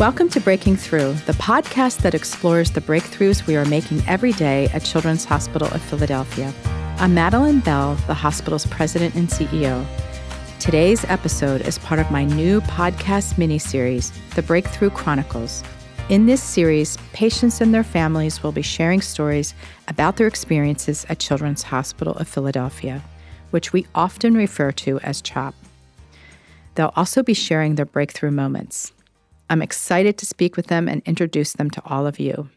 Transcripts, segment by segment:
Welcome to Breaking Through, the podcast that explores the breakthroughs we are making every day at Children's Hospital of Philadelphia. I'm Madeline Bell, the hospital's president and CEO. Today's episode is part of my new podcast miniseries, The Breakthrough Chronicles. In this series, patients and their families will be sharing stories about their experiences at Children's Hospital of Philadelphia, which we often refer to as CHOP. They'll also be sharing their breakthrough moments. I'm excited to speak with them and introduce them to all of you.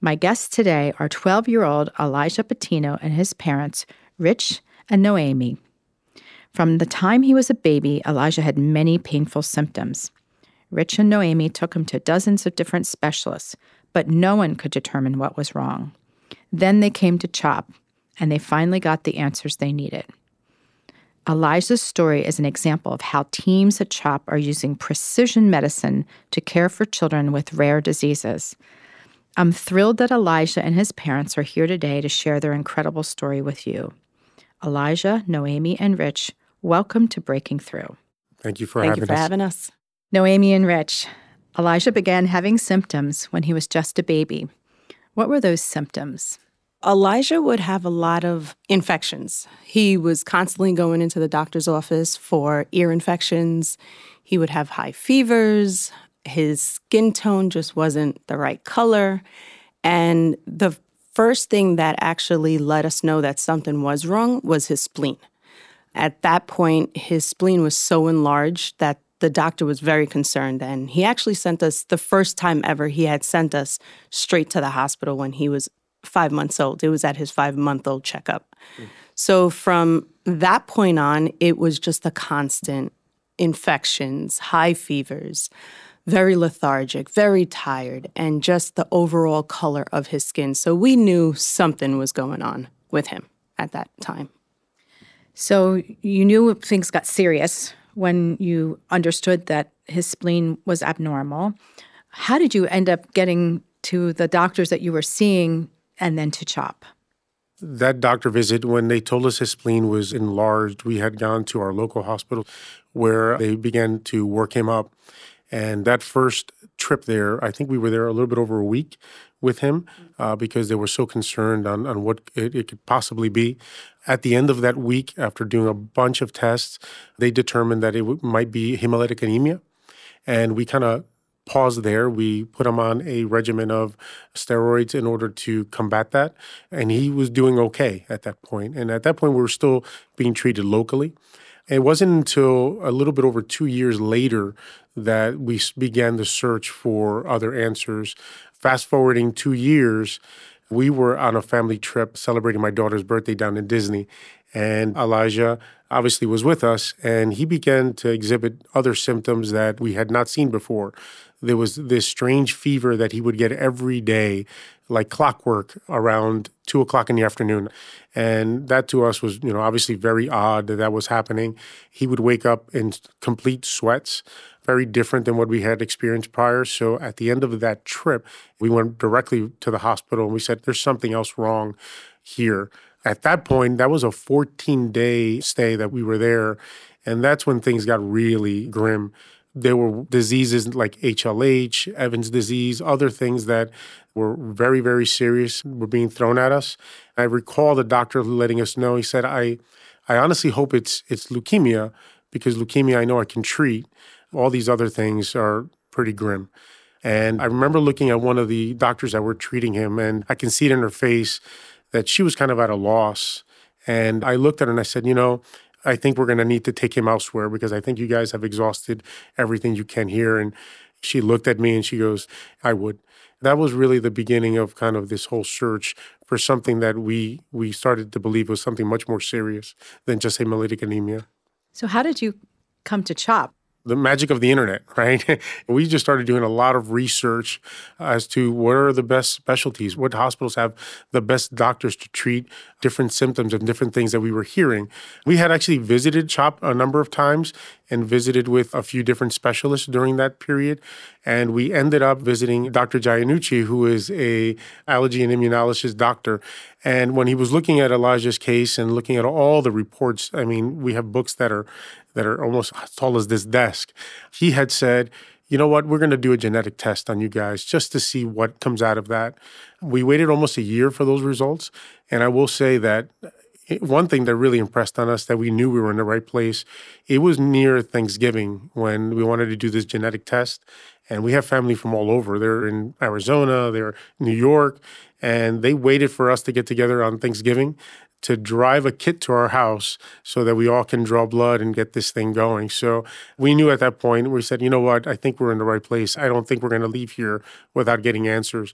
My guests today are 12 year old Elijah Patino and his parents, Rich and Noemi. From the time he was a baby, Elijah had many painful symptoms. Rich and Noemi took him to dozens of different specialists, but no one could determine what was wrong. Then they came to CHOP, and they finally got the answers they needed. Elijah's story is an example of how teams at CHOP are using precision medicine to care for children with rare diseases. I'm thrilled that Elijah and his parents are here today to share their incredible story with you. Elijah, Noemi, and Rich, welcome to Breaking Through. Thank you for, having us. Thank having, you for us. having us. Noemi and Rich, Elijah began having symptoms when he was just a baby. What were those symptoms? Elijah would have a lot of infections. He was constantly going into the doctor's office for ear infections. He would have high fevers. His skin tone just wasn't the right color. And the first thing that actually let us know that something was wrong was his spleen. At that point, his spleen was so enlarged that the doctor was very concerned. And he actually sent us, the first time ever, he had sent us straight to the hospital when he was five months old. It was at his five month old checkup. Mm. So from that point on, it was just a constant infections, high fevers, very lethargic, very tired, and just the overall color of his skin. So we knew something was going on with him at that time. So you knew things got serious when you understood that his spleen was abnormal. How did you end up getting to the doctors that you were seeing and then to CHOP? That doctor visit, when they told us his spleen was enlarged, we had gone to our local hospital where they began to work him up. And that first trip there, I think we were there a little bit over a week with him uh, because they were so concerned on, on what it, it could possibly be. At the end of that week, after doing a bunch of tests, they determined that it w- might be hemolytic anemia. And we kind of pause there. We put him on a regimen of steroids in order to combat that. And he was doing okay at that point. And at that point, we were still being treated locally. It wasn't until a little bit over two years later that we began the search for other answers. Fast forwarding two years, we were on a family trip celebrating my daughter's birthday down in Disney. And Elijah obviously was with us, and he began to exhibit other symptoms that we had not seen before there was this strange fever that he would get every day, like clockwork, around two o'clock in the afternoon. And that to us was, you know, obviously very odd that that was happening. He would wake up in complete sweats, very different than what we had experienced prior. So at the end of that trip, we went directly to the hospital and we said, there's something else wrong here. At that point, that was a 14 day stay that we were there. And that's when things got really grim there were diseases like HLH, Evans disease, other things that were very, very serious were being thrown at us. I recall the doctor letting us know, he said, I, I honestly hope it's, it's leukemia because leukemia I know I can treat. All these other things are pretty grim. And I remember looking at one of the doctors that were treating him, and I can see it in her face that she was kind of at a loss. And I looked at her and I said, You know, I think we're going to need to take him elsewhere because I think you guys have exhausted everything you can here. And she looked at me and she goes, I would. That was really the beginning of kind of this whole search for something that we we started to believe was something much more serious than just hemolytic anemia. So how did you come to CHOP? The magic of the internet, right? we just started doing a lot of research as to what are the best specialties, what hospitals have the best doctors to treat different symptoms and different things that we were hearing. We had actually visited CHOP a number of times and visited with a few different specialists during that period. And we ended up visiting Dr. Giannucci, who is a allergy and immunologist doctor. And when he was looking at Elijah's case and looking at all the reports, I mean, we have books that are that are almost as tall as this desk. He had said, you know what, we're going to do a genetic test on you guys just to see what comes out of that. We waited almost a year for those results. And I will say that one thing that really impressed on us that we knew we were in the right place, it was near Thanksgiving when we wanted to do this genetic test. And we have family from all over. They're in Arizona, they're New York, and they waited for us to get together on Thanksgiving to drive a kit to our house so that we all can draw blood and get this thing going. So we knew at that point, we said, you know what, I think we're in the right place. I don't think we're going to leave here without getting answers.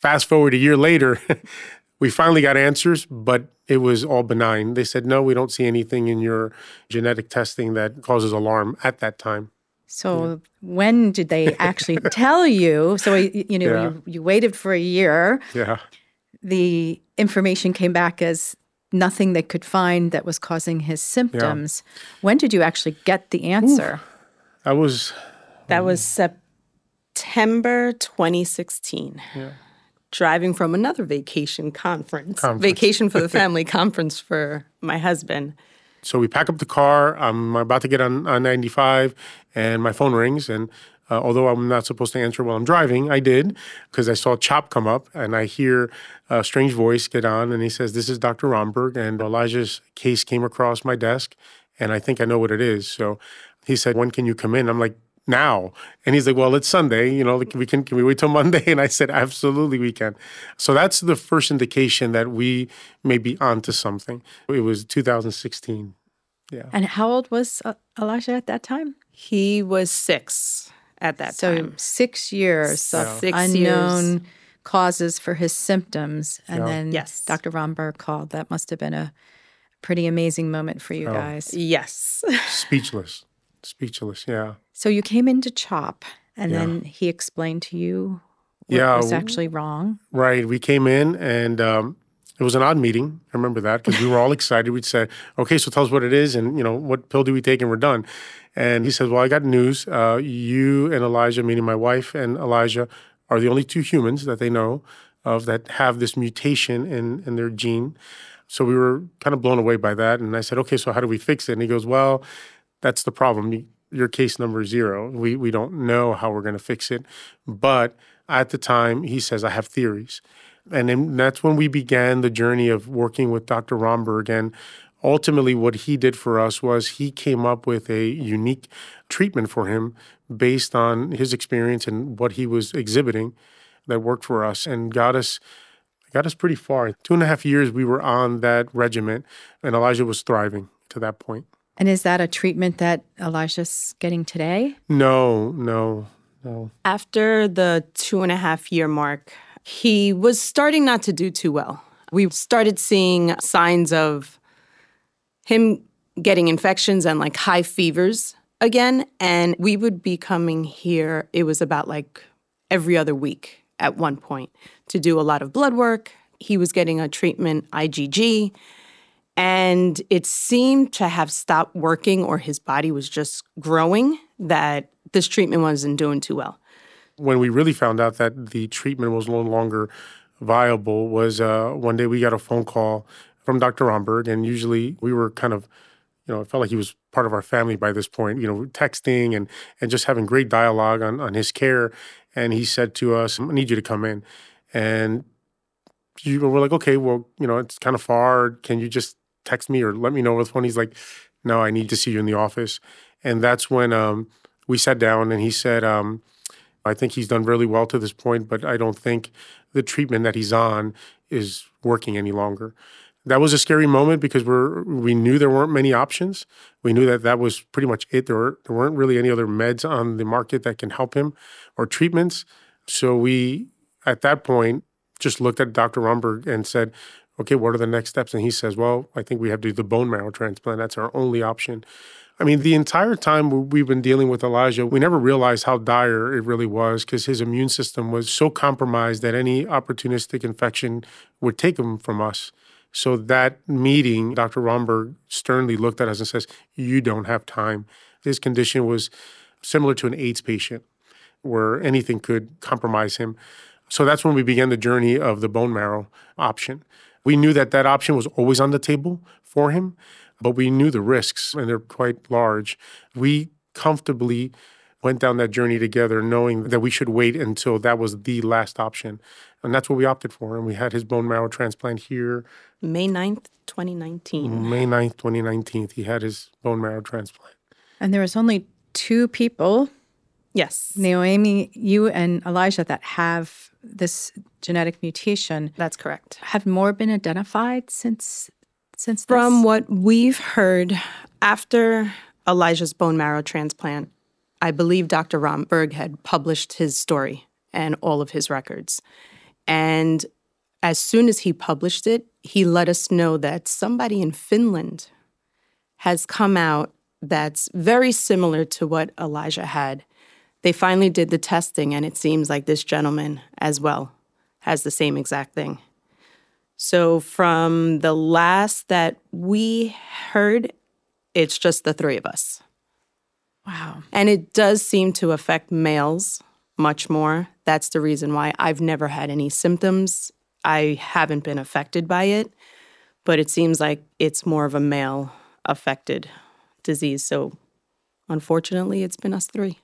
Fast forward a year later, we finally got answers, but it was all benign. They said, no, we don't see anything in your genetic testing that causes alarm at that time. So yeah. when did they actually tell you? So you know yeah. you, you waited for a year. Yeah. The information came back as nothing they could find that was causing his symptoms. Yeah. When did you actually get the answer? Ooh, that was that was September 2016. Yeah. Driving from another vacation conference, conference. vacation for the family conference for my husband. So we pack up the car. I'm about to get on, on 95, and my phone rings, and uh, although I'm not supposed to answer while I'm driving, I did because I saw CHOP come up and I hear a strange voice get on and he says, This is Dr. Romberg. And Elijah's case came across my desk and I think I know what it is. So he said, When can you come in? I'm like, now. And he's like, well, it's Sunday, you know, we can, can we wait till Monday? And I said, absolutely, we can. So that's the first indication that we may be onto something. It was 2016. Yeah. And how old was uh, Elijah at that time? He was six at that so time. so six years of six unknown years. causes for his symptoms. And yeah. then yes. Dr. Romberg called. That must have been a pretty amazing moment for you oh. guys. Yes. Speechless. Speechless, yeah. So you came into CHOP and yeah. then he explained to you what yeah, was actually wrong. Right. We came in and um, it was an odd meeting. I remember that because we were all excited. We'd say, okay, so tell us what it is and, you know, what pill do we take and we're done. And he says, Well, I got news. Uh, you and Elijah, meaning my wife and Elijah, are the only two humans that they know of that have this mutation in, in their gene. So we were kind of blown away by that. And I said, Okay, so how do we fix it? And he goes, Well, that's the problem. Your case number zero. We, we don't know how we're going to fix it. But at the time, he says, I have theories. And then that's when we began the journey of working with Dr. Romberg. And ultimately what he did for us was he came up with a unique treatment for him based on his experience and what he was exhibiting that worked for us and got us got us pretty far. Two and a half years we were on that regiment and Elijah was thriving to that point. And is that a treatment that Elijah's getting today? No, no, no. After the two and a half year mark, he was starting not to do too well. We started seeing signs of him getting infections and like high fevers again. And we would be coming here, it was about like every other week at one point to do a lot of blood work. He was getting a treatment, IgG, and it seemed to have stopped working or his body was just growing that this treatment wasn't doing too well. When we really found out that the treatment was no longer viable was uh, one day we got a phone call from Dr. Romberg, and usually we were kind of, you know, it felt like he was part of our family by this point. You know, texting and and just having great dialogue on on his care. And he said to us, "I need you to come in," and you were like, "Okay, well, you know, it's kind of far. Can you just text me or let me know over the phone?" He's like, "No, I need to see you in the office." And that's when um, we sat down, and he said. Um, I think he's done really well to this point, but I don't think the treatment that he's on is working any longer that was a scary moment because we're we knew there weren't many options. We knew that that was pretty much it. There, were, there weren't really any other meds on the market that can help him or treatments. So we, at that point, just looked at Dr. Romberg and said, "Okay, what are the next steps?" And he says, "Well, I think we have to do the bone marrow transplant. That's our only option." I mean, the entire time we've been dealing with Elijah, we never realized how dire it really was because his immune system was so compromised that any opportunistic infection would take him from us. So that meeting, Dr. Romberg sternly looked at us and says, You don't have time. His condition was similar to an AIDS patient where anything could compromise him. So that's when we began the journey of the bone marrow option. We knew that that option was always on the table for him, but we knew the risks, and they're quite large. We comfortably went down that journey together, knowing that we should wait until that was the last option. And that's what we opted for. And we had his bone marrow transplant here. May 9th, 2019. May 9th, 2019, he had his bone marrow transplant. And there was only two people, Yes. Noemi, you and Elijah, that have this genetic mutation. That's correct. Have more been identified since since From this? what we've heard after Elijah's bone marrow transplant, I believe Dr. Romberg had published his story and all of his records. And as soon as he published it, he let us know that somebody in Finland has come out that's very similar to what Elijah had. They finally did the testing, and it seems like this gentleman as well has the same exact thing. So, from the last that we heard, it's just the three of us. Wow. And it does seem to affect males much more. That's the reason why I've never had any symptoms. I haven't been affected by it, but it seems like it's more of a male affected disease. So, unfortunately, it's been us three.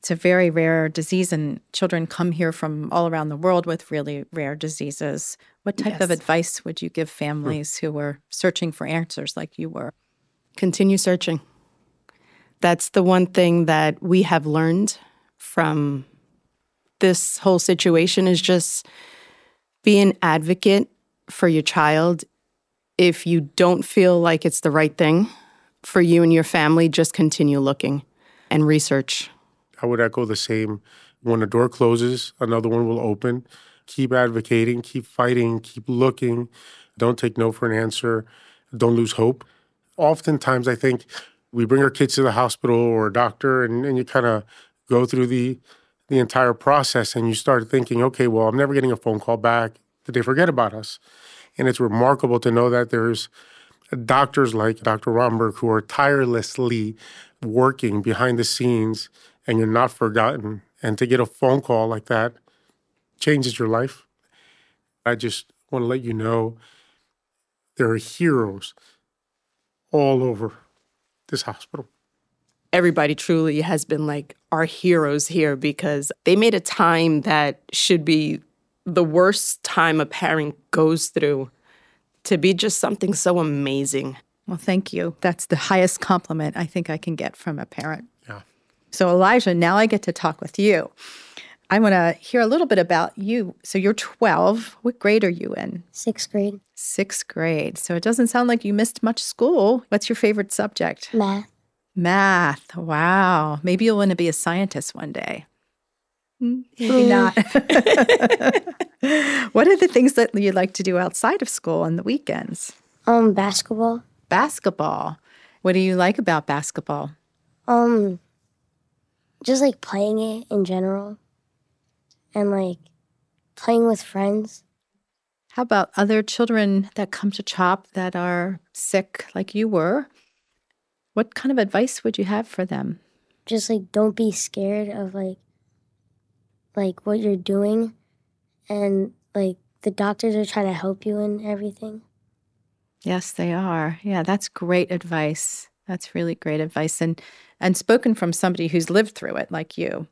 It's a very rare disease, and children come here from all around the world with really rare diseases. What type of advice would you give hmm. families who were searching for answers like you were? continue searching. That's the one thing that we have learned from this whole situation is just be an advocate for your child. If you don't feel like it's the right thing for you and your family, just continue looking and research. I would echo the same. When a door closes, another one will open. Keep advocating, keep fighting, keep looking. Don't take no for an answer. Don't lose hope. Oftentimes, I think we bring our kids to the hospital or a doctor, and, and you kind of go through the the entire process, and you start thinking, okay, well, I'm never getting a phone call back. Did they forget about us? And it's remarkable to know that there's doctors like Dr. Romberg who are tirelessly working behind the scenes and you're not forgotten. And to get a phone call like that changes your life. I just want to let you know there are heroes all over this hospital. Everybody truly has been like our heroes here because they made a time that should be the worst time a parent goes through to be just something so amazing. Well, thank you. That's the highest compliment I think I can get from a parent. So, Elijah, now I get to talk with you. I want to hear a little bit about you. So, you're 12. What grade are you in? Sixth grade. Sixth grade. So, it doesn't sound like you missed much school. What's your favorite subject? Math. Math. Wow. Maybe you'll want to be a scientist one day. Hmm, Maybe not. what are the things that you like to do outside of school on the weekends? Um, basketball. Basketball. What do you like about basketball? Um, just like playing it in general, and like playing with friends. How about other children that come to CHOP that are sick like you were? What kind of advice would you have for them? Just like don't be scared of like like what you're doing, and like the doctors are trying to help you and everything. Yes, they are. Yeah, that's great advice. That's really great advice and and spoken from somebody who's lived through it like you.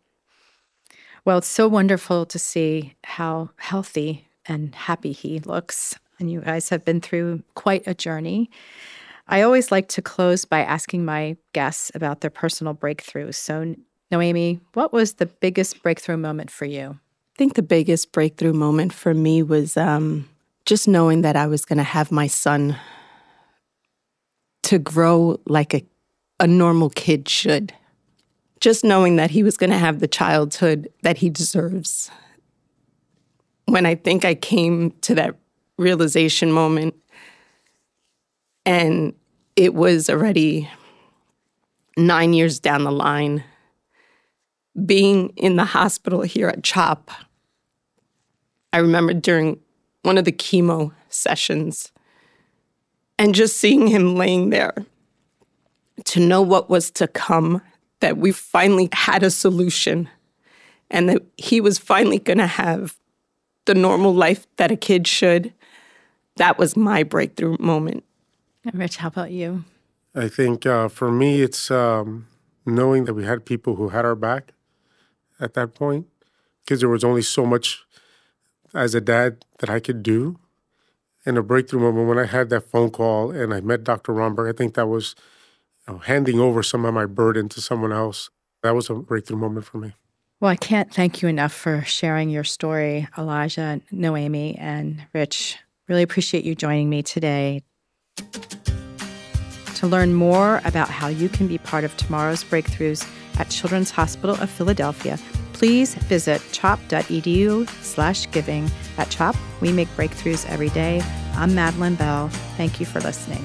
Well, it's so wonderful to see how healthy and happy he looks. And you guys have been through quite a journey. I always like to close by asking my guests about their personal breakthroughs. So, Noemi, what was the biggest breakthrough moment for you? I think the biggest breakthrough moment for me was um, just knowing that I was going to have my son to grow like a, a normal kid should. Just knowing that he was going to have the childhood that he deserves. When I think I came to that realization moment, and it was already nine years down the line, being in the hospital here at CHOP, I remember during one of the chemo sessions and just seeing him laying there to know what was to come, that we finally had a solution and that he was finally going to have the normal life that a kid should. That was my breakthrough moment. And Rich, how about you? I think uh, for me, it's um, knowing that we had people who had our back at that point, because there was only so much as a dad that I could do. And a breakthrough moment when I had that phone call and I met Dr. Romberg, I think that was you know, handing over some of my burden to someone else. That was a breakthrough moment for me. Well, I can't thank you enough for sharing your story, Elijah, Noemi, and Rich. Really appreciate you joining me today. To learn more about how you can be part of tomorrow's breakthroughs at Children's Hospital of Philadelphia, please visit chop.edu slash giving. At CHOP, we make breakthroughs every day. I'm Madeline Bell. Thank you for listening.